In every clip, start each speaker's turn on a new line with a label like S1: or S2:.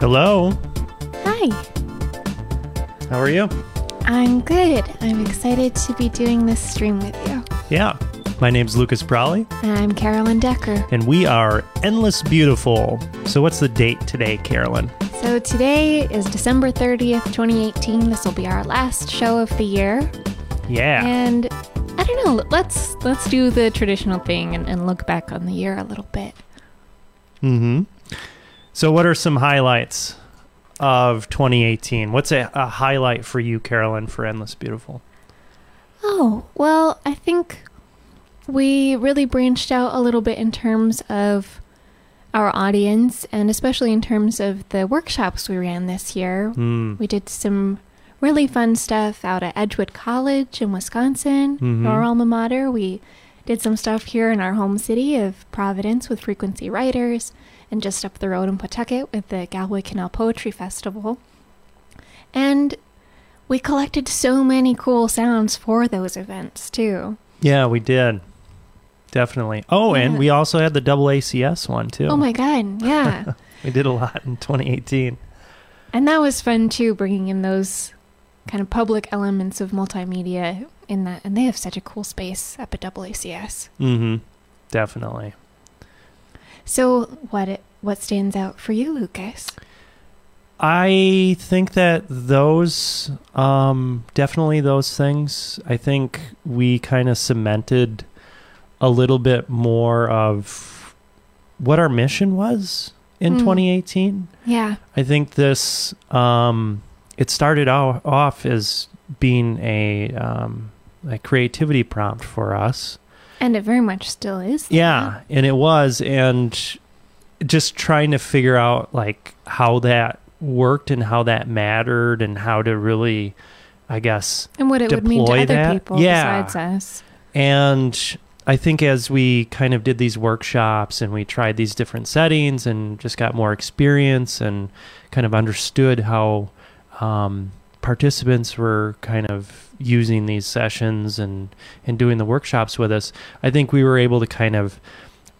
S1: Hello.
S2: Hi,
S1: How are you?
S2: I'm good. I'm excited to be doing this stream with you.
S1: Yeah. My name's Lucas Brawley,
S2: And I'm Carolyn Decker.
S1: and we are Endless Beautiful. So, what's the date today, Carolyn?
S2: So today is December 30th, 2018. This will be our last show of the year.
S1: Yeah.
S2: And I don't know, let's let's do the traditional thing and, and look back on the year a little bit.
S1: Mm-hmm. So, what are some highlights of 2018? What's a, a highlight for you, Carolyn, for Endless Beautiful?
S2: Oh, well, I think we really branched out a little bit in terms of our audience and especially in terms of the workshops we ran this year.
S1: Hmm.
S2: We did some really fun stuff out at Edgewood College in Wisconsin,
S1: Mhm.
S2: our alma mater. We did some stuff here in our home city of Providence with Frequency Writers, and just up the road in Pawtucket with the Galway Canal Poetry Festival. And we collected so many cool sounds for those events too.
S1: Yeah, we did. Definitely. Oh, and we also had the double ACS one, too.
S2: Oh my god, yeah.
S1: We did a lot in 2018.
S2: and that was fun too, bringing in those kind of public elements of multimedia in that. And they have such a cool space up at AACS.
S1: Mm-hmm. Definitely.
S2: So, what it, what stands out for you, Lucas?
S1: I think that those, um, definitely those things, I think we kind of cemented a little bit more of what our mission was in
S2: Mm.
S1: 2018.
S2: Yeah,
S1: I think this, um, it started off as being a, um, a creativity prompt for us.
S2: And it very much still is.
S1: Yeah, and it was, and just trying to figure out like how that worked and how that mattered and how to really, I guess,
S2: and what it would mean to other
S1: that.
S2: people
S1: Yeah.
S2: besides us.
S1: and I think as we kind of did these workshops and we tried these different settings and just got more experience and kind of understood how um, participants were kind of using these sessions and and doing the workshops with us, I think we were able to kind of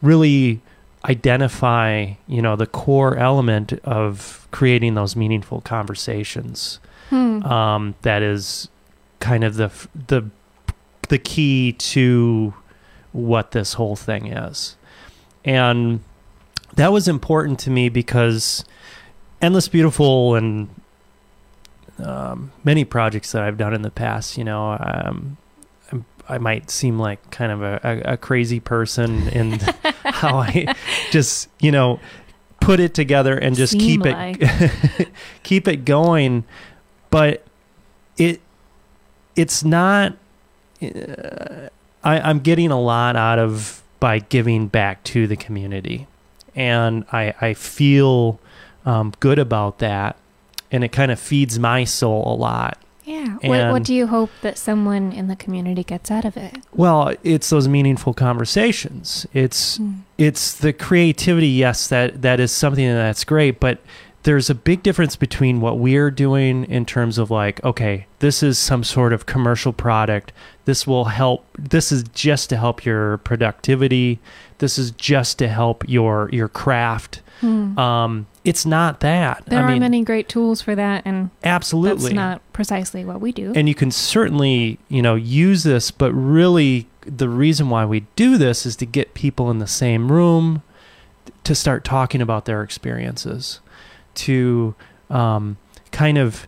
S1: really identify, you know, the core element of creating those meaningful conversations
S2: Hmm.
S1: um, that is kind of the the the key to what this whole thing is, and that was important to me because endless beautiful and um, many projects that I've done in the past, you know, um, I'm- I might seem like kind of a, a, a crazy person in how I just you know put it together and just
S2: Seem
S1: keep it keep it going. But it it's not uh, I, i'm getting a lot out of by giving back to the community. And i i feel um, good about that and it kind of feeds my soul a lot
S2: Yeah. What, what do you hope that someone in the community gets out of it?
S1: well it's those meaningful conversations it's
S2: Hmm.
S1: it's the creativity yes that that is something that's great but there's a big difference between what we're doing in terms of like okay this is some sort of commercial product this will help this is just to help your productivity this is just to help your your craft
S2: Hmm.
S1: um it's not that.
S2: There
S1: i
S2: are
S1: mean
S2: many great tools for that, and
S1: absolutely.
S2: that's not precisely what we do.
S1: and you can certainly you know use this but really the reason why we do this is to get people in the same room to start talking about their experiences to um, kind of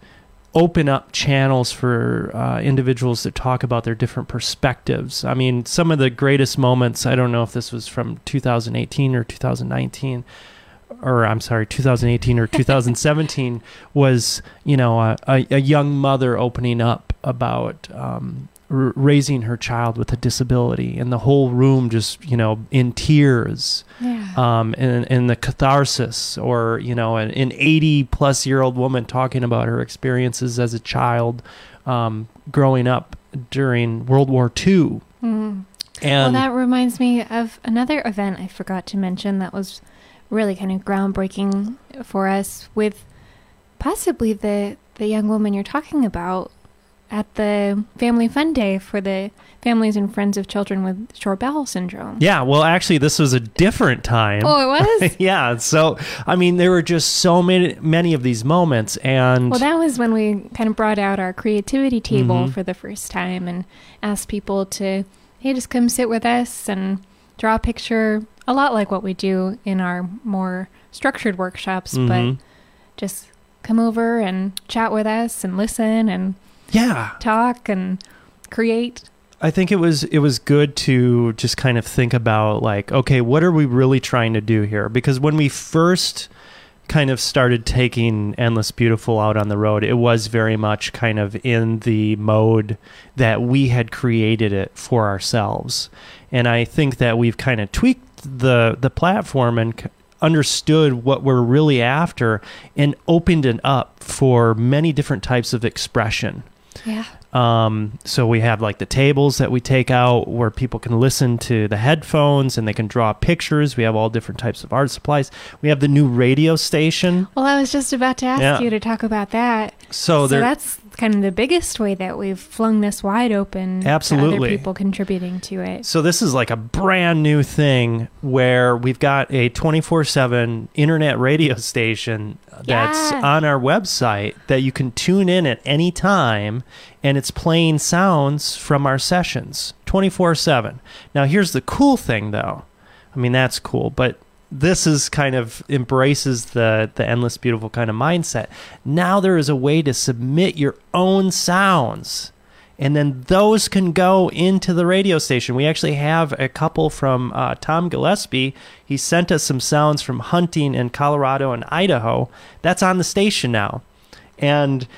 S1: open up channels for uh, individuals that talk about their different perspectives. I mean some of the greatest moments i don't know if this was from 2018 or 2019 or I'm sorry, 2018 or 2017 was, you know, a, a, young mother opening up about um, r- raising her child with a disability, and the whole room just, you know, in tears,
S2: yeah.
S1: um, and, and the catharsis, or, you know, an, an 80 plus year old woman talking about her experiences as a child um, growing up during World War II.
S2: Hmm.
S1: And
S2: well, that reminds me of another event I forgot to mention that was really kind of groundbreaking for us with possibly the the young woman you're talking about at the Family Fun Day for the families and friends of children with short bowel syndrome.
S1: Yeah, well, actually, this was a different time.
S2: Oh, it was?
S1: yeah, so I mean, there were just so many many of these moments, and
S2: Well, that was when we kind of brought out our creativity table
S1: Mhm.
S2: for the first time and asked people to, hey, just come sit with us and draw a picture, a lot like what we do in our more structured workshops,
S1: Mhm.
S2: but just come over and chat with us and listen and
S1: yeah,
S2: talk and create.
S1: I think it was it was good to just kind of think about like, okay, what are we really trying to do here? Because when we first kind of started taking Endless Beautiful out on the road, it was very much kind of in the mode that we had created it for ourselves. And I think that we've kind of tweaked the the platform and c- understood what we're really after and opened it up for many different types of expression.
S2: Yeah.
S1: Um, so we have like the tables that we take out where people can listen to the headphones and they can draw pictures. We have all different types of art supplies. We have the new radio station.
S2: Well, I was just about to ask
S1: Yeah.
S2: you to talk about that.
S1: So,
S2: so that's kind of the biggest way that we've flung this wide open to
S1: Absolutely.
S2: other people contributing to it.
S1: so this is like a brand new thing where we've got a 24/7 internet radio station that's
S2: Yeah.
S1: on our website that you can tune in at any time and it's playing sounds from our sessions 24/7. Now here's the cool thing though. I mean that's cool, but this is kind of embraces the the endless beautiful kind of mindset. Now there is a way to submit your own sounds and then those can go into the radio station. We actually have a couple from uh, Tom Gillespie. He sent us some sounds from hunting in Colorado and Idaho. That's on the station now, and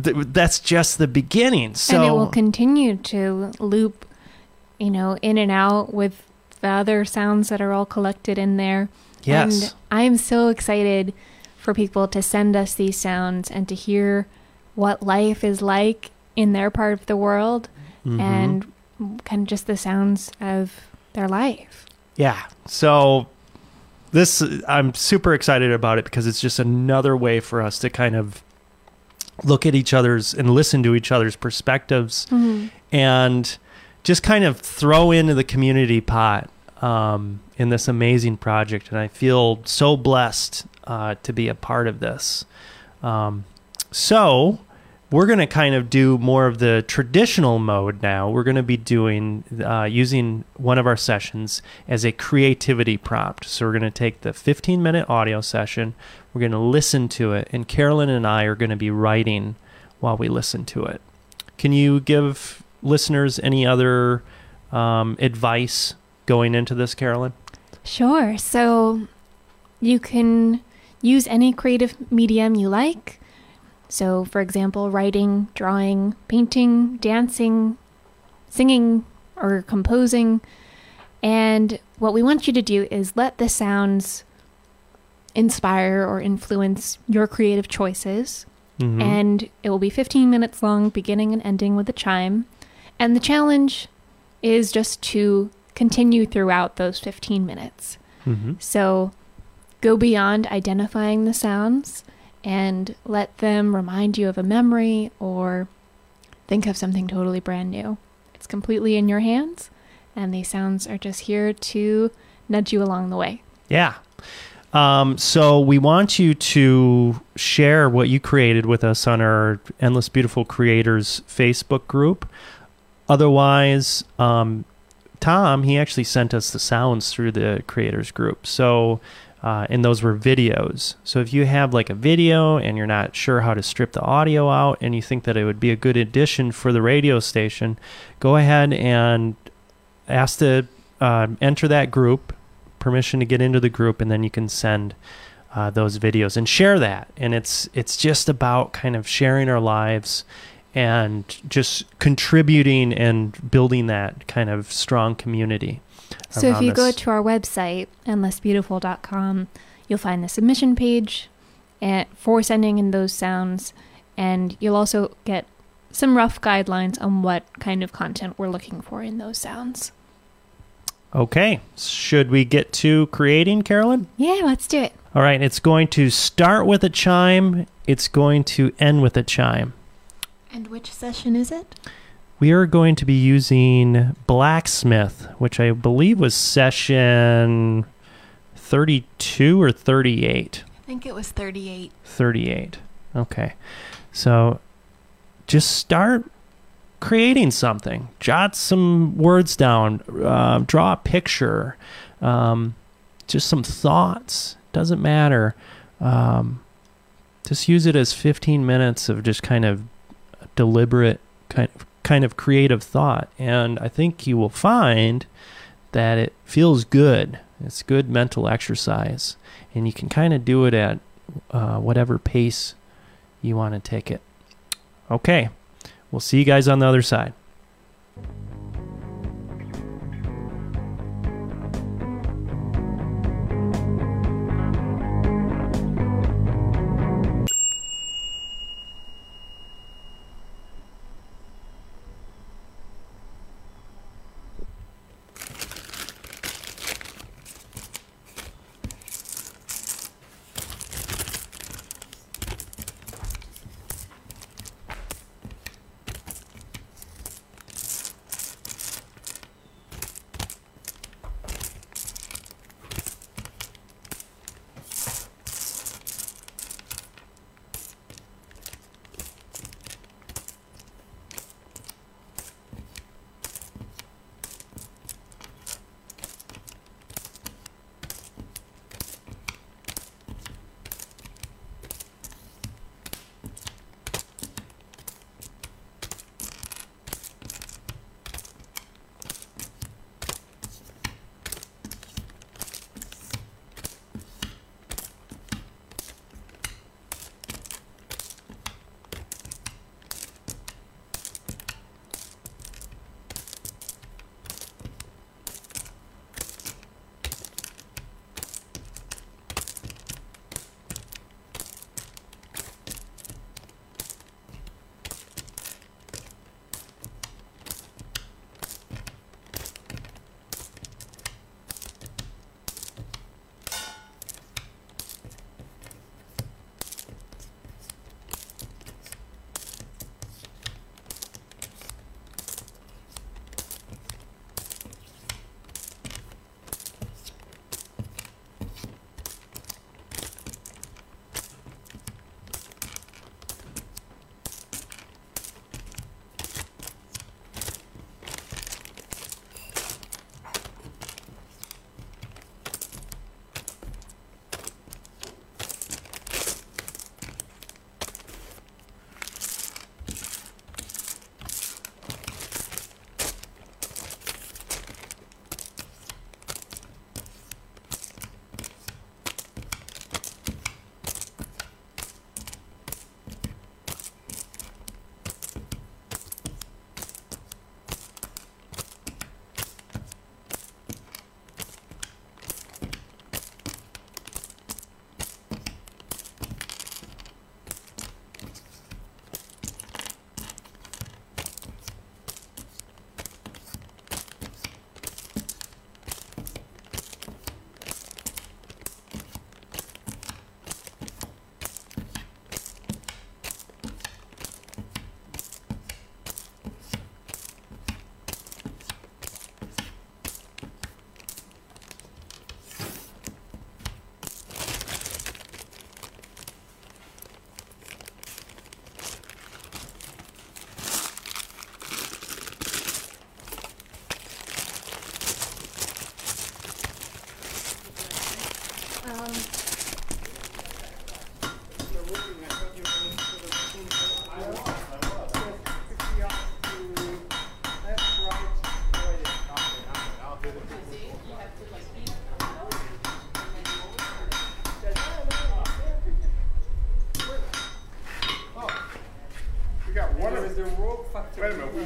S1: th- that's just the beginning. So
S2: and it will continue to loop, you know, in and out with the other sounds that are all collected in there.
S1: yes,
S2: And I'm so excited for people to send us these sounds and to hear what life is like in their part of the world
S1: Mhm.
S2: and kind of just the sounds of their life.
S1: Yeah. So this I'm super excited about it because it's just another way for us to kind of look at each other's and listen to each other's perspectives and just kind of throw into the community pot um, in this amazing project. And I feel so blessed uh, to be a part of this. Um, so we're going to kind of do more of the traditional mode now. We're going to be doing uh, using one of our sessions as a creativity prompt. So we're going to take the 15 minute audio session, we're going to listen to it, and Carolyn and I are going to be writing while we listen to it. Can you give listeners any other um, advice going into this, Carolyn?
S2: Sure. So you can use any creative medium you like. So, for example, writing, drawing, painting, dancing, singing, or composing. And what we want you to do is let the sounds inspire or influence your creative choices.
S1: Mhm.
S2: And it will be 15 minutes long, beginning and ending with a chime. And the challenge is just to continue throughout those 15 minutes.
S1: Mhm.
S2: So go beyond identifying the sounds and let them remind you of a memory or think of something totally brand new. It's completely in your hands, and these sounds are just here to nudge you along the way.
S1: Yeah. Um, so we want you to share what you created with us on our Endless Beautiful Creators Facebook group. Otherwise, um, Tom, he actually sent us the sounds through the creators group. So, uh, and those were videos. So if you have like a video and you're not sure how to strip the audio out and you think that it would be a good addition for the radio station, go ahead and ask to uh, enter that group, permission to get into the group, and then you can send uh, those videos and share that. And it's it's just about kind of sharing our lives and just contributing and building that kind of strong community.
S2: So if you go to our website, endlessbeautiful.com, you'll find the submission page and for sending in those sounds, and you'll also get some rough guidelines on what kind of content we're looking for in those sounds.
S1: Okay, should we get to creating, Carolyn?
S2: Yeah, let's do it.
S1: All right, it's going to start with a chime. It's going to end with a chime.
S2: And which session is it?
S1: We are going to be using Blacksmith, which I believe was session 32 or 38.
S2: I think it was 38.
S1: 38. Okay. So just start creating something. Jot some words down. Uh, draw a picture. Um, just some thoughts. Doesn't matter. Um, just use it as 15 minutes of just kind of deliberate kind of kind of creative thought. And i think you will find that it feels good. It's good mental exercise. And you can kind of do it at uh, whatever pace you want to take it. Okay. We'll see you guys on the other side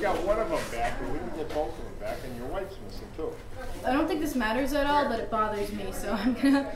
S3: got one of them back, but we didn't get both of them back, and your wife's missing too.
S4: I don't think this matters at all, but it bothers me, so I'm gonna.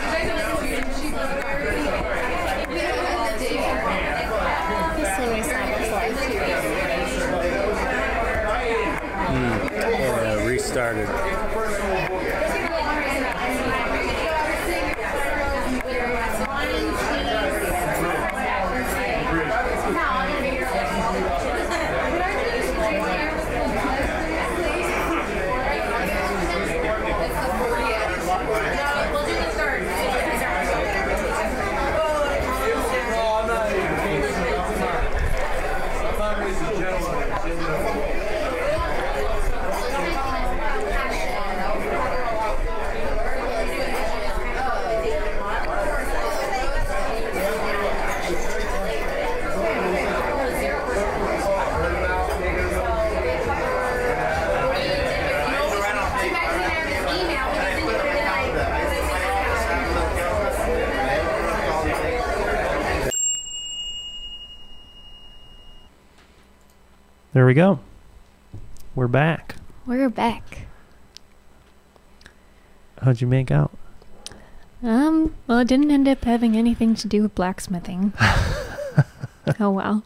S1: Congratulations. We go. We're back.
S2: We're back.
S1: How'd you make out?
S2: Um, well, it didn't end up having anything to do with blacksmithing. oh well.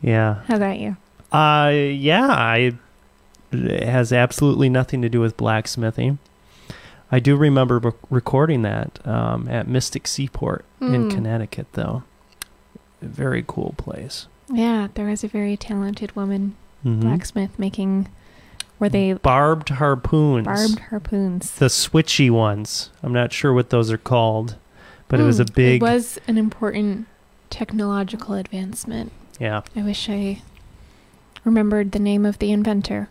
S1: Yeah.
S2: How about you?
S1: Uh, yeah, I, it has absolutely nothing to do with blacksmithing. I do remember rec- recording that um, at Mystic Seaport in
S2: Hmm.
S1: Connecticut, though. A very cool place.
S2: Yeah, there was a very talented woman
S1: Mhm.
S2: blacksmith making were they
S1: Barbed harpoons.
S2: barbed harpoons.
S1: The switchy ones. I'm not sure what those are called, but it was a
S2: Hmm,
S1: big.
S2: It was an important technological advancement.
S1: yeah.
S2: I wish I remembered the name of the inventor.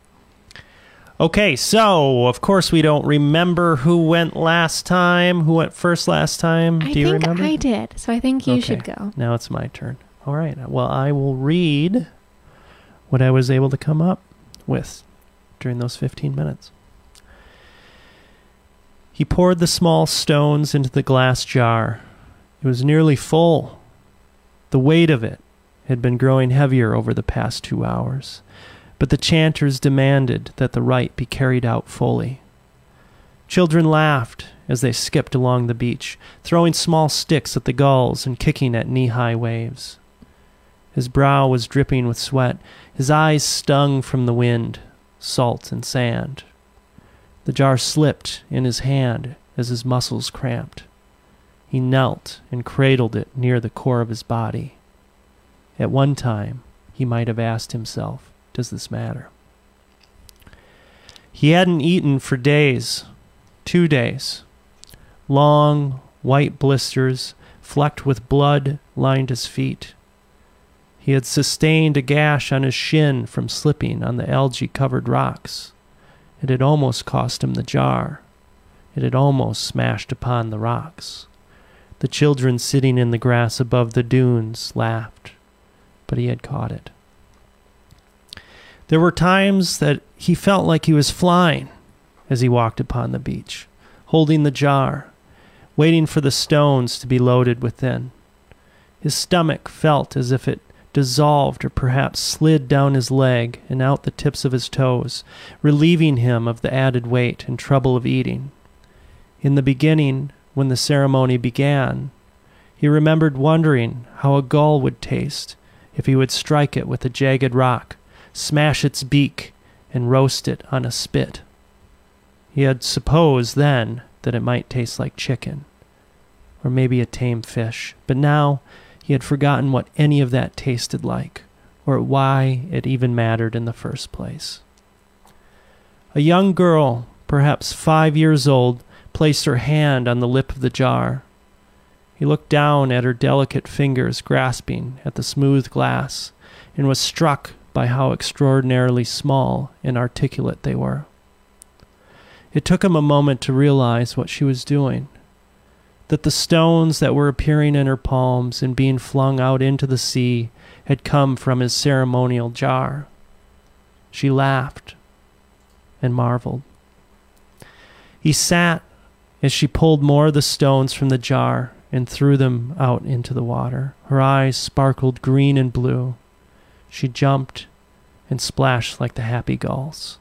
S1: Okay, so of course we don't remember who went last time. Who went first last time?
S2: I
S1: Do you remember?
S2: I did, so I think you
S1: Okay.
S2: should go.
S1: Now it's my turn. All right. Well, I will read what I was able to come up with during those 15 minutes. He poured the small stones into the glass jar. It was nearly full. The weight of it had been growing heavier over the past two hours, but the chanters demanded that the rite be carried out fully. Children laughed as they skipped along the beach, throwing small sticks at the gulls and kicking at knee high waves. His brow was dripping with sweat, his eyes stung from the wind, salt and sand. The jar slipped in his hand as his muscles cramped. He knelt and cradled it near the core of his body. At one time, he might have asked himself, Does this matter? He hadn't eaten for days, two days. Long, white blisters, flecked with blood, lined his feet. He had sustained a gash on his shin from slipping on the algae covered rocks. It had almost cost him the jar. It had almost smashed upon the rocks. The children sitting in the grass above the dunes laughed, but he had caught it. There were times that he felt like he was flying as he walked upon the beach, holding the jar, waiting for the stones to be loaded within. His stomach felt as if it dissolved or perhaps slid down his leg and out the tips of his toes, relieving him of the added weight and trouble of eating. In the beginning, when the ceremony began, he remembered wondering how a gull would taste if he would strike it with a jagged rock, smash its beak, and roast it on a spit. He had supposed then that it might taste like chicken, or maybe a tame fish, but now he had forgotten what any of that tasted like, or why it even mattered in the first place. A young girl, perhaps five years old, placed her hand on the lip of the jar. He looked down at her delicate fingers grasping at the smooth glass and was struck by how extraordinarily small and articulate they were. It took him a moment to realize what she was doing that the stones that were appearing in her palms and being flung out into the sea had come from his ceremonial jar. She laughed and marveled. He sat as she pulled more of the stones from the jar and threw them out into the water. Her eyes sparkled green and blue. She jumped and splashed like the happy gulls.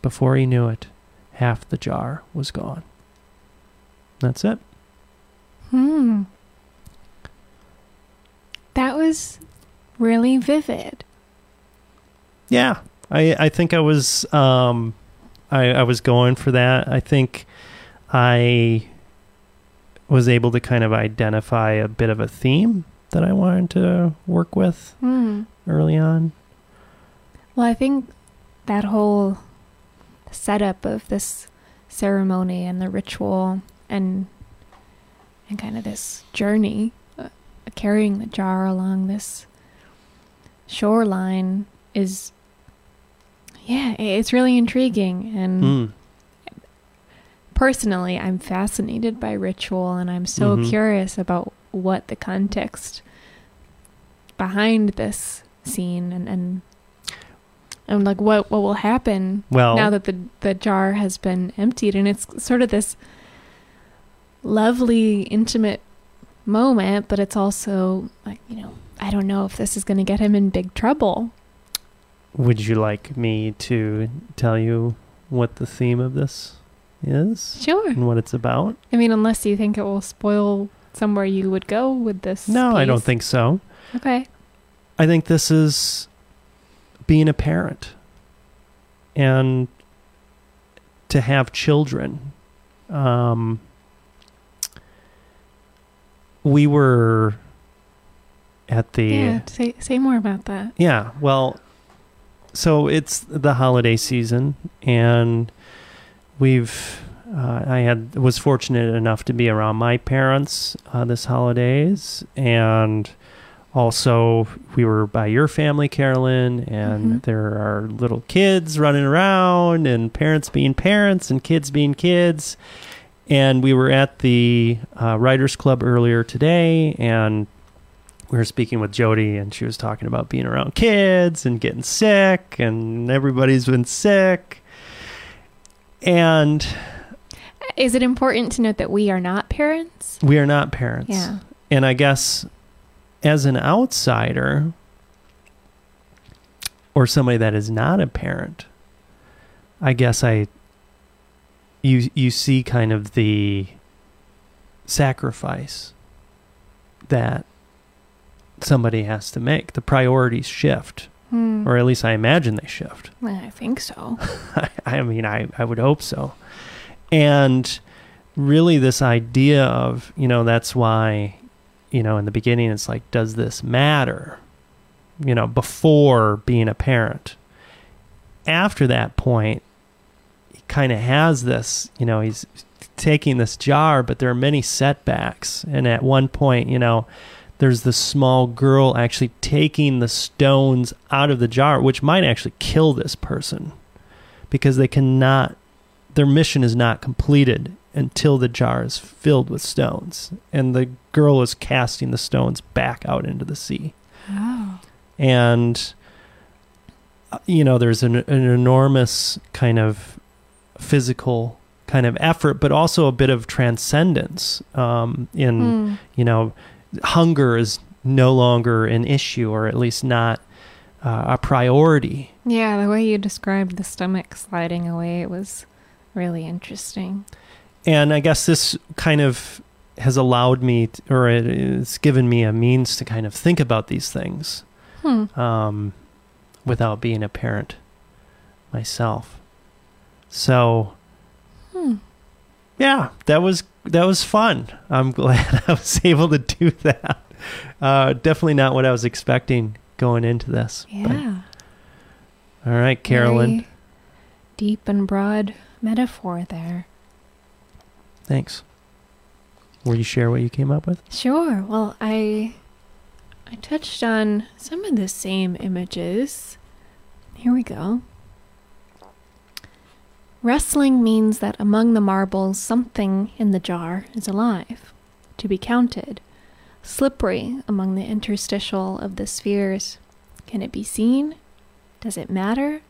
S1: Before he knew it, half the jar was gone. That's it.
S2: Hmm. That was really vivid.
S1: Yeah, I I think I was um, I I was going for that. I think I was able to kind of identify a bit of a theme that I wanted to work with
S2: Hmm.
S1: early on.
S2: Well, I think that whole setup of this ceremony and the ritual and and kind of this journey uh, carrying the jar along this shoreline is yeah, it's really intriguing and
S1: Mm.
S2: personally I'm fascinated by ritual and I'm so
S1: Mhm.
S2: curious about what the context behind this scene and and and like what what will happen
S1: Well,
S2: now that the the jar has been emptied and it's sort of this lovely intimate moment but it's also like you know I don't know if this is going to get him in big trouble
S1: would you like me to tell you what the theme of this is
S2: Sure.
S1: and what it's about?
S2: I mean, unless you think it will spoil somewhere you would go with this.
S1: No, I don't think so.
S2: Okay.
S1: I think this is being a parent and to have children. Um, we were at the
S2: Yeah. Say say more about that.
S1: yeah, well, so it's the holiday season, and we've. Uh, I had was fortunate enough to be around my parents uh, this holidays, and also we were by your family, Carolyn, and
S2: Mhm.
S1: there are little kids running around, and parents being parents, and kids being kids. And we were at the uh, Writers Club earlier today, and we were speaking with Jody, and she was talking about being around kids and getting sick, and everybody's been sick. And
S2: Is it important to note that we are not parents?
S1: we are not parents.
S2: Yeah.
S1: And I guess as an outsider or somebody that is not a parent, I guess I you you see kind of the sacrifice that somebody has to make. The priorities shift,
S2: Hmm.
S1: or at least I imagine they shift.
S2: I think so.
S1: I mean, I, I would hope so. And really, this idea of, you know, that's why, you know, in the beginning, it's like, does this matter? You know, before being a parent. After that point, kind of has this, you know, he's taking this jar, but there are many setbacks. And at one point, you know, there's this small girl actually taking the stones out of the jar, which might actually kill this person because they cannot their mission is not completed until the jar is filled with stones and the girl is casting the stones back out into the sea
S2: Oh.
S1: and uh, you know there's an, an enormous kind of physical kind of effort but also a bit of transcendence um, in
S2: Hmm.
S1: you know, hunger is no longer an issue, or at least not uh, a priority.
S2: Yeah, the way you described the stomach sliding away it was really interesting.
S1: And I guess this kind of has allowed me, t or it, it's given me a means to kind of think about these things
S2: Hmm.
S1: um, without being a parent myself. So,
S2: Hmm.
S1: yeah, that was that was fun. I'm glad I was able to do that. Uh, definitely not what I was expecting going into this. but-
S2: Yeah.
S1: all right, Carolyn.
S2: Very deep and broad metaphor there.
S1: Thanks. Will you share what you came up with?
S2: Sure. Well, I I touched on some of the same images. Here we go. Wrestling means that among the marbles something in the jar is alive, to be counted, slippery among the interstitial of the spheres. Can it be seen? Does it matter?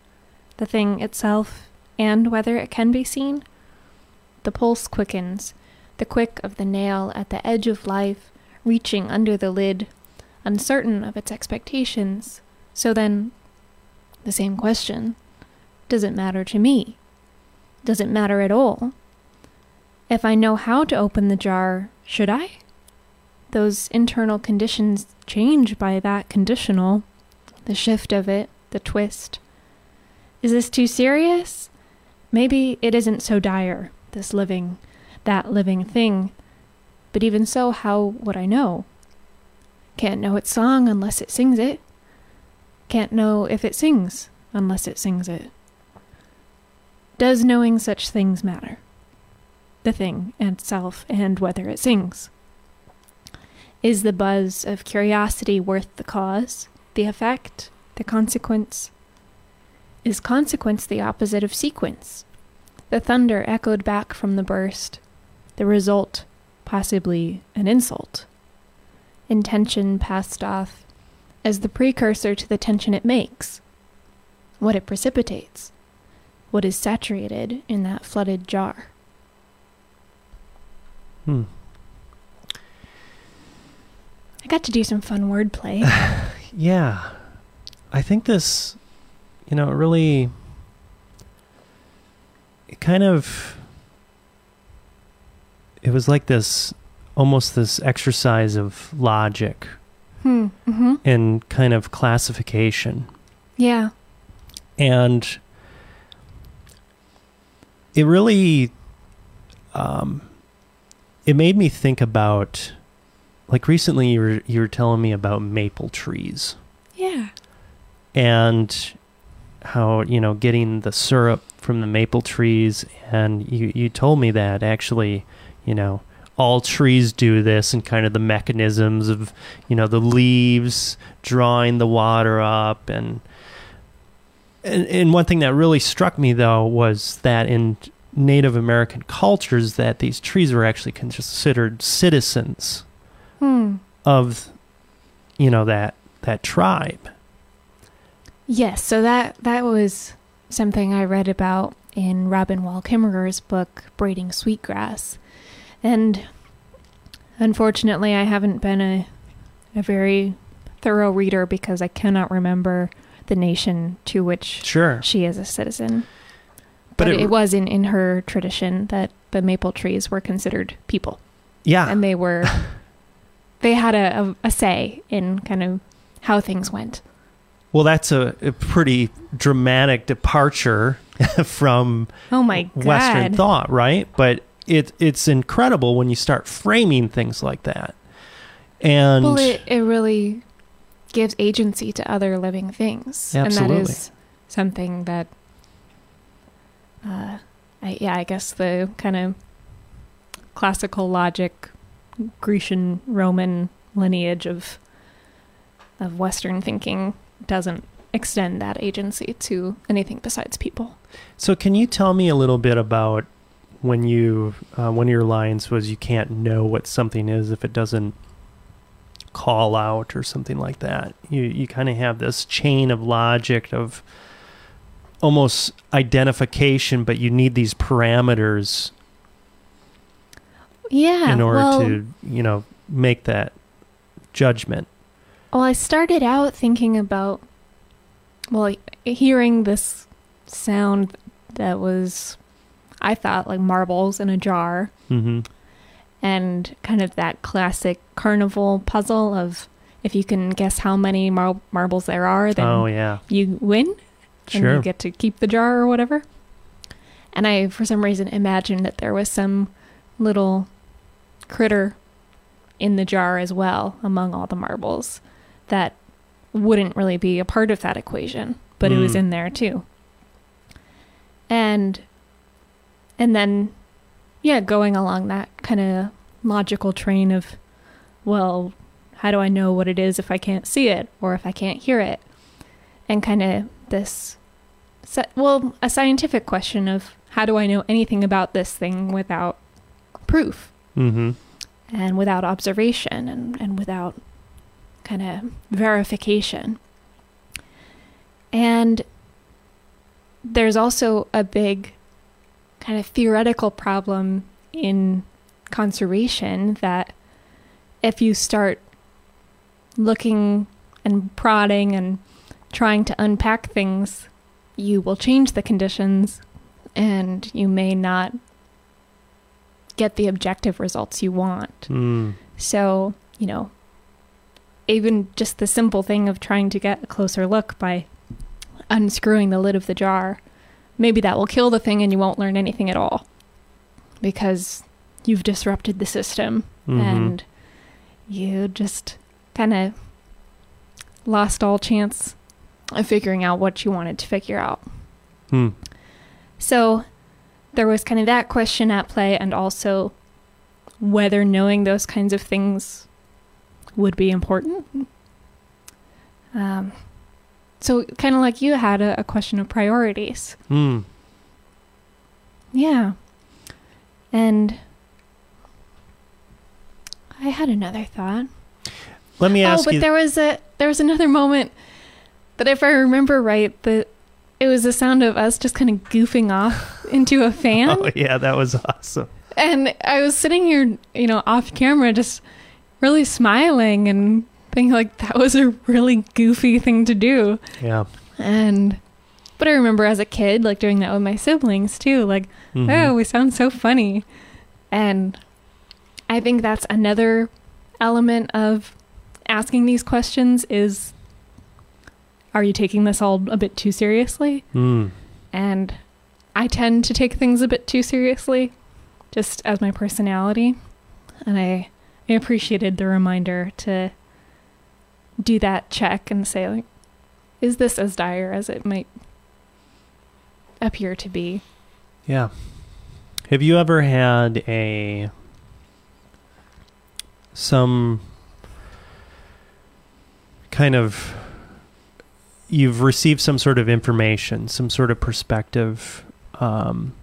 S2: The thing itself and whether it can be seen? The pulse quickens, the quick of the nail at the edge of life, reaching under the lid, uncertain of its expectations. So then, the same question Does it matter to me? Does it matter at all? If I know how to open the jar, should I? Those internal conditions change by that conditional, the shift of it, the twist. Is this too serious? Maybe it isn't so dire, this living, that living thing. But even so, how would I know? Can't know its song unless it sings it. Can't know if it sings unless it sings it. Does knowing such things matter? The thing and self and whether it sings. Is the buzz of curiosity worth the cause, the effect, the consequence? Is consequence the opposite of sequence? The thunder echoed back from the burst, the result possibly an insult. Intention passed off as the precursor to the tension it makes, what it precipitates, what is saturated in that flooded jar.
S1: Hmm.
S2: I got to do some fun wordplay.
S1: Yeah. I think this you know, it really, it kind of, it was like this, almost this exercise of logic
S2: Hmm. Mm-hmm.
S1: and kind of classification.
S2: Yeah.
S1: and it really um it made me think about like recently you were you were telling me about maple trees
S2: Yeah.
S1: and how you know getting the syrup from the maple trees and you you told me that actually you know all trees do this and kind of the mechanisms of you know the leaves drawing the water up and and, and one thing that really struck me though was that in Native American cultures that these trees were actually considered citizens
S2: Hmm.
S1: of you know that that tribe
S2: Yes, so that that was something I read about in Robin Wall Kimmerer's book Braiding Sweetgrass. And unfortunately, I haven't been a a very thorough reader because I cannot remember the nation to which
S1: sure
S2: she is a citizen.
S1: But
S2: But,
S1: it-
S2: it, was in in her tradition that the maple trees were considered people
S1: yeah
S2: and they were they had a, a, a say in kind of how things went.
S1: Well, that's a, a pretty dramatic departure from
S2: Oh my god.
S1: Western thought, right? But it it's incredible when you start framing things like that. And
S2: Well, it, it really gives agency to other living things. And that is something that, uh, I, yeah, I guess the kind of classical logic, Grecian, Roman lineage of of Western thinking doesn't extend that agency to anything besides people.
S1: so, can you tell me a little bit about when you uh, one of your lines was you can't know what something is if it doesn't call out or something like that. You you kind of have this chain of logic of almost identification, but you need these parameters
S2: Yeah.
S1: in order
S2: well,
S1: to you know make that judgment.
S2: Well, I started out thinking about, well, hearing this sound that was, I thought, like marbles in a jar,
S1: hmm
S2: and kind of that classic carnival puzzle of if you can guess how many mar- marbles there are, then
S1: Oh yeah,
S2: you win and
S1: sure.
S2: you get to keep the jar or whatever. And I, for some reason, imagined that there was some little critter in the jar as well among all the marbles that wouldn't really be a part of that equation, but it was
S1: Mm.
S2: in there too. And and then yeah, going along that kind of logical train of well, how do I know what it is if I can't see it or if I can't hear it? And kind of this well, a scientific question of how do I know anything about this thing without proof
S1: hmm
S2: and without observation and, and without kind of verification. And there's also a big kind of theoretical problem in conservation that if you start looking and prodding and trying to unpack things, you will change the conditions and you may not get the objective results you want.
S1: Mm.
S2: So, you know, even just the simple thing of trying to get a closer look by unscrewing the lid of the jar, maybe that will kill the thing and you won't learn anything at all because you've disrupted the system
S1: Mhm.
S2: and you just kind of lost all chance of figuring out what you wanted to figure out.
S1: Hmm.
S2: So there was kind of that question at play, and also whether knowing those kinds of things would be important. Um, so, kind of like you had a, a question of priorities.
S1: Hmm.
S2: Yeah. And I had another thought.
S1: Let me ask you.
S2: oh, but
S1: you.
S2: there was a there was another moment that if I remember right, the it was the sound of us just kind of goofing off into a fan.
S1: oh yeah, that was awesome.
S2: And I was sitting here, you know, off camera, just really smiling and thinking like that was a really goofy thing to do.
S1: Yeah.
S2: And But I remember as a kid, like doing that with my siblings too. Like,
S1: Mhm.
S2: oh, we sound so funny. And I think that's another element of asking these questions is are you taking this all a bit too seriously?
S1: Mm.
S2: And I tend to take things a bit too seriously just as my personality. And I, I appreciated the reminder to do that check and say like is this as dire as it might appear to be?
S1: Yeah. Have you ever had a some kind of you've received some sort of information, some sort of perspective, um,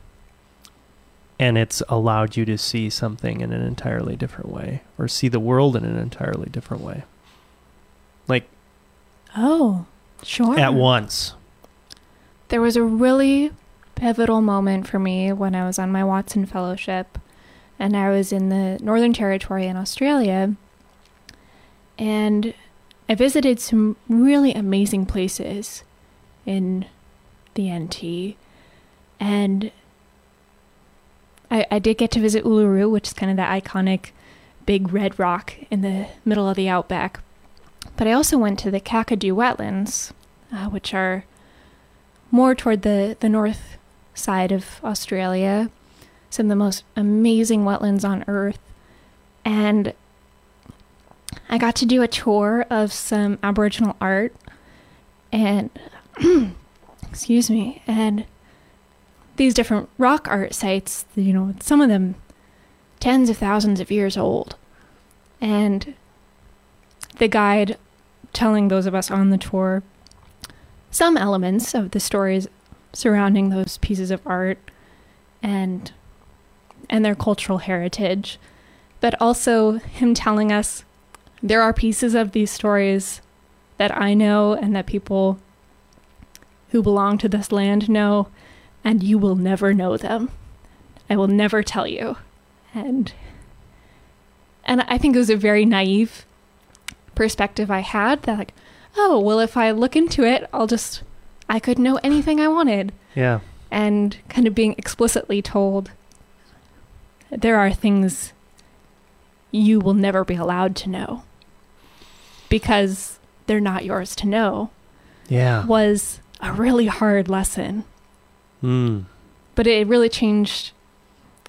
S1: and it's allowed you to see something in an entirely different way, or see the world in an entirely different way, like
S2: Oh, sure.
S1: at once.
S2: There was a really pivotal moment for me when I was on my Watson Fellowship and I was in the Northern Territory in Australia. And I visited some really amazing places in the NT. And I, I did get to visit Uluru, which is kind of the iconic big red rock in the middle of the outback. But I also went to the Kakadu wetlands, uh, which are more toward the, the north side of Australia, some of the most amazing wetlands on earth. And I got to do a tour of some Aboriginal art and, excuse me, and these different rock art sites, you know, some of them tens of thousands of years old. And the guide telling those of us on the tour some elements of the stories surrounding those pieces of art and and their cultural heritage but also him telling us there are pieces of these stories that I know and that people who belong to this land know and you will never know them. I will never tell you. And and I think it was a very naive perspective I had that like oh well if I look into it I'll just I could know anything I wanted
S1: Yeah.
S2: and kind of being explicitly told there are things you will never be allowed to know because they're not yours to know
S1: Yeah.
S2: was a really hard lesson
S1: Mm.
S2: but it really changed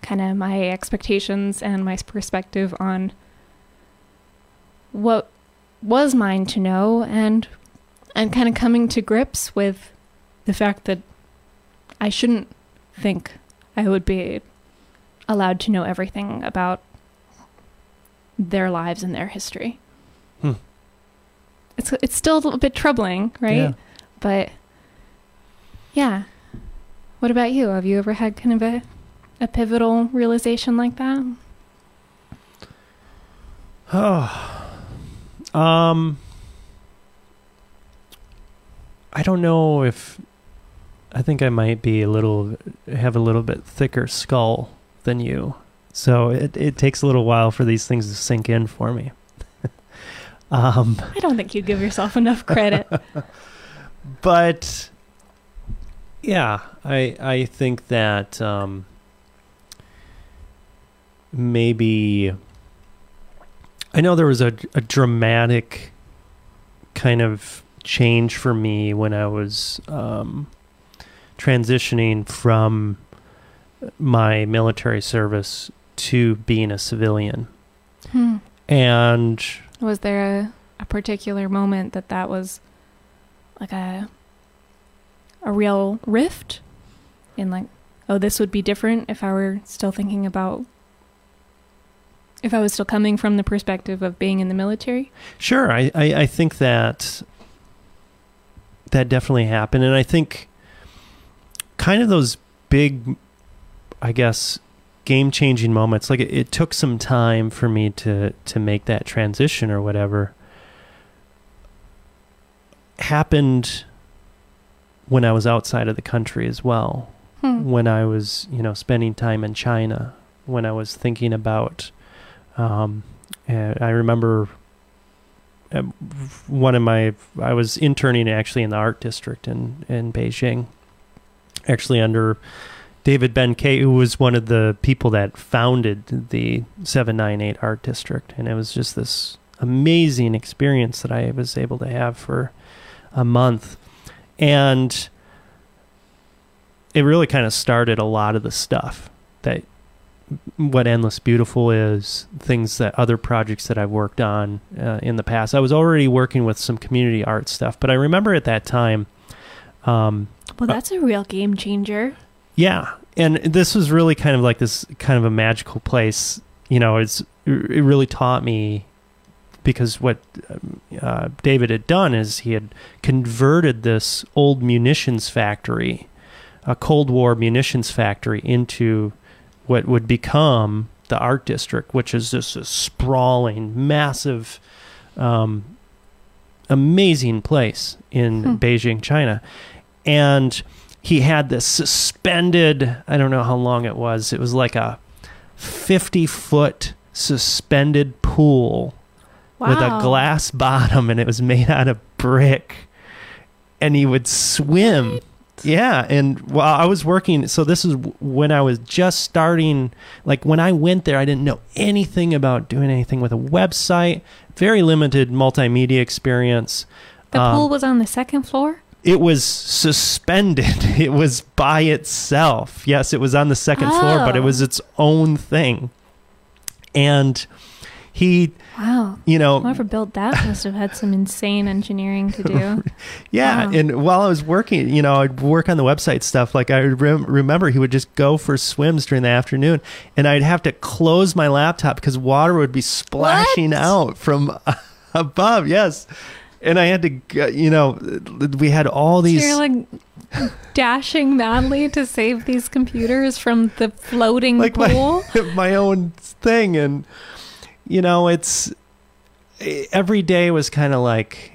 S2: kind of my expectations and my perspective on what was mine to know and and kind of coming to grips with the fact that I shouldn't think I would be allowed to know everything about their lives and their history.
S1: Hmm.
S2: It's it's still a little bit troubling, right?
S1: Yeah.
S2: But yeah. What about you? Have you ever had kind of a a pivotal realization like that?
S1: Oh, um, I don't know if I think I might be a little have a little bit thicker skull than you, so it it takes a little while for these things to sink in for me. um,
S2: I don't think you give yourself enough credit.
S1: but yeah, I I think that um, maybe I know there was a, a dramatic kind of change for me when I was um, transitioning from my military service to being a civilian,
S2: Hmm.
S1: and
S2: Was there a, a particular moment that that was like a a real rift in like, oh, this would be different if I were still thinking about if I was still coming from the perspective of being in the military?
S1: Sure, I, I, I think that that definitely happened, and I think kind of those big, I guess, game changing moments. Like it, it took some time for me to to make that transition or whatever. Happened when I was outside of the country as well
S2: Hmm.
S1: when I was, you know, spending time in China, when I was thinking about, um, and I remember uh, one of my, I was interning actually in the art district in, in Beijing. actually under David Ben Kay, who was one of the people that founded the 798 Art District. And it was just this amazing experience that I was able to have for a month. And it really kind of started a lot of the stuff that what endless beautiful is things that other projects that i've worked on uh, in the past i was already working with some community art stuff but i remember at that time um,
S2: Well, that's a real game changer.
S1: yeah and this was really kind of like this kind of a magical place you know it's it really taught me because what uh, david had done is he had converted this old munitions factory a cold war munitions factory into what would become the art district which is just a sprawling massive um, amazing place in
S2: Hmm.
S1: beijing china and he had this suspended i don't know how long it was it was like a 50 foot suspended pool
S2: Wow.
S1: with a glass bottom and it was made out of brick and he would swim yeah and while i was working so this is when i was just starting like when i went there i didn't know anything about doing anything with a website very limited multimedia experience
S2: The
S1: Um,
S2: pool was on the second floor.
S1: it was suspended it was by itself yes it was on the second floor but it
S2: Oh.
S1: was its own thing and he
S2: Wow.
S1: you know
S2: Whoever built that must have had some insane engineering to do.
S1: Yeah,
S2: Wow.
S1: and while I was working, you know, I'd work on the website stuff. Like I rem- remember, he would just go for swims during the afternoon, and I'd have to close my laptop because water would be splashing
S2: What?
S1: out from above. Yes, and I had to, you know, we had all
S2: So
S1: these.
S2: you're like dashing madly to save these computers from the floating
S1: like
S2: pool.
S1: my my own thing and you know it's every day was kind of like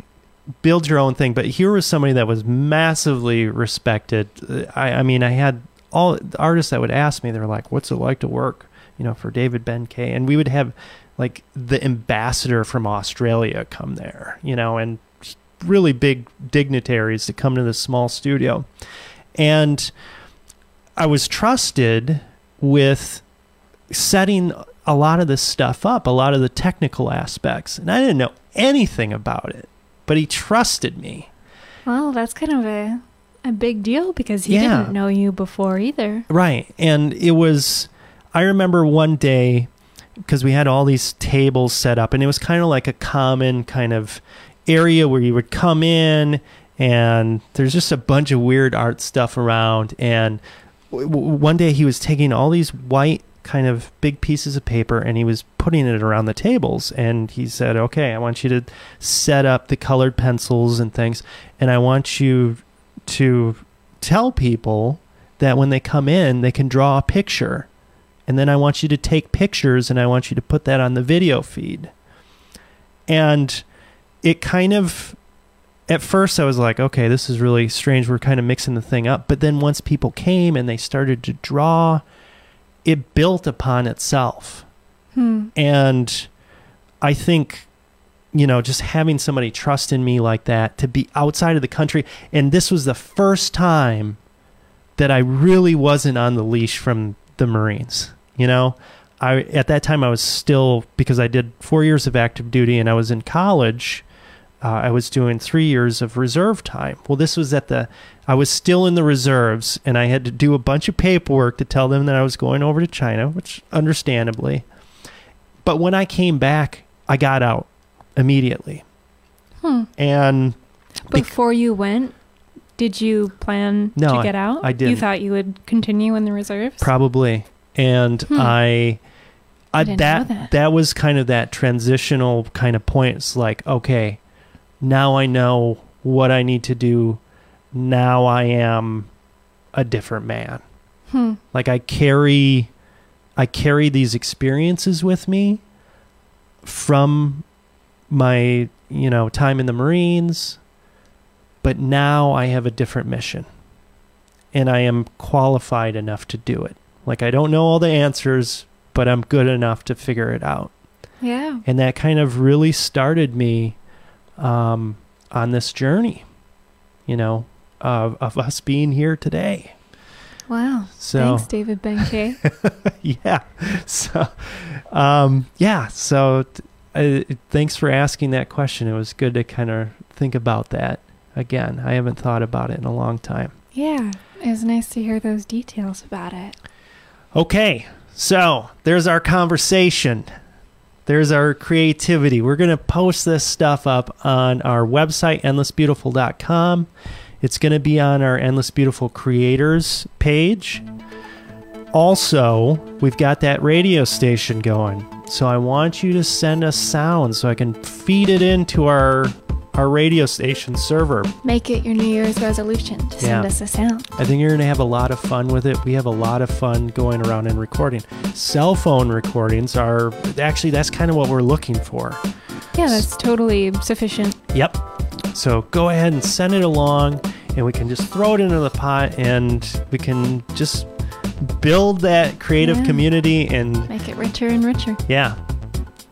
S1: build your own thing but here was somebody that was massively respected. I i mean i had all artists that would ask me they're like what's it like to work you know for david ben kay and we would have like the ambassador from australia come there you know and really big dignitaries to come to this small studio. And i was trusted with setting a lot of this stuff up, a lot of the technical aspects. And I didn't know anything about it, but he trusted me.
S2: Well, that's kind of a a big deal because he
S1: Yeah.
S2: didn't know you before either.
S1: Right. And it was, I remember one day, because we had all these tables set up, and it was kind of like a common kind of area where you would come in, and there's just a bunch of weird art stuff around. And w- w- one day he was taking all these white, kind of big pieces of paper and he was putting it around the tables and he said okay i want you to set up the colored pencils and things and i want you to tell people that when they come in, they can draw a picture. And then I want you to take pictures and I want you to put that on the video feed. And it kind of, at first, I was like, okay, this is really strange. We're kind of mixing the thing up. But then once people came and they started to draw, it built upon itself.
S2: Hmm.
S1: And I think, you know, just having somebody trust in me like that to be outside of the country. And this was the first time that I really wasn't on the leash from the Marines. You know, I at that time I was still because I did four years of active duty and I was in college. Uh, I was doing three years of reserve time. Well, this was at the I was still in the reserves and I had to do a bunch of paperwork to tell them that I was going over to China, which understandably. But when I came back, I got out immediately.
S2: Hmm.
S1: And Bec-
S2: Before you went, did you plan
S1: No,
S2: to get out?
S1: I
S2: You
S1: did.
S2: You thought you would continue in the reserves?
S1: probably and
S2: Hmm.
S1: I I,
S2: didn't
S1: that,
S2: know that.
S1: that was kind of that transitional kind of point. It's like, okay, now I know what I need to do. Now I am a different man.
S2: Hmm.
S1: Like I carry I carry these experiences with me from my, you know, time in the Marines, but now I have a different mission. And I am qualified enough to do it. Like I don't know all the answers, but I'm good enough to figure it out.
S2: Yeah.
S1: And that kind of really started me um, on this journey, you know, of, of us being here today.
S2: Wow.
S1: So
S2: Thanks, David Benkei.
S1: yeah. So, um, yeah. So, uh, thanks for asking that question. It was good to kind of think about that again. I haven't thought about it in a long time.
S2: yeah. It was nice to hear those details about it.
S1: Okay. So, there's our conversation. There's our creativity. We're going to post this stuff up on our website, endlessbeautiful.com. It's going to be on our Endless Beautiful Creators page. Also, we've got that radio station going. So I want you to send us sound so I can feed it into our our radio station server.
S2: Make it your New Year's resolution to send
S1: Yeah.
S2: us a sound.
S1: I think you're going to have a lot of fun with it. We have a lot of fun going around and recording. Cell phone recordings are actually that's kind of what we're looking for.
S2: Yeah, that's totally sufficient.
S1: Yep. So go ahead and send it along, and we can just throw it into the pot, and we can just build that creative
S2: Yeah.
S1: community. And
S2: Make it richer and richer.
S1: yeah.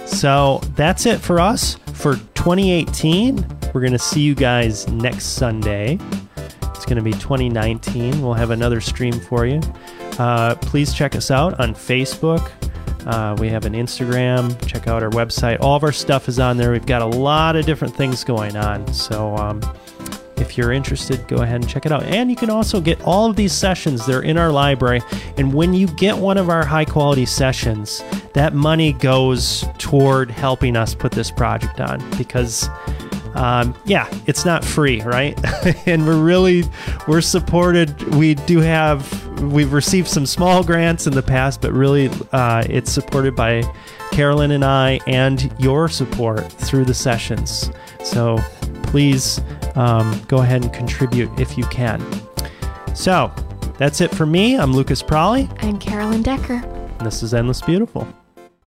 S1: So that's it for us for 2018. We're going to see you guys next Sunday. It's going to be 2019. We'll have another stream for you. Uh, please check us out on Facebook. Uh, we have an Instagram. Check out our website. All of our stuff is on there. We've got a lot of different things going on. So um, if you're interested, go ahead and check it out. And you can also get all of these sessions. They're in our library. And when you get one of our high quality sessions, that money goes toward helping us put this project on because um, yeah it's not free right and we're really we're supported we do have we've received some small grants in the past but really uh, it's supported by carolyn and i and your support through the sessions. So please um, go ahead and contribute if you can. So that's it for me. I'm lucas Prawley,
S2: I'm Carolyn Decker.
S1: and this is endless beautiful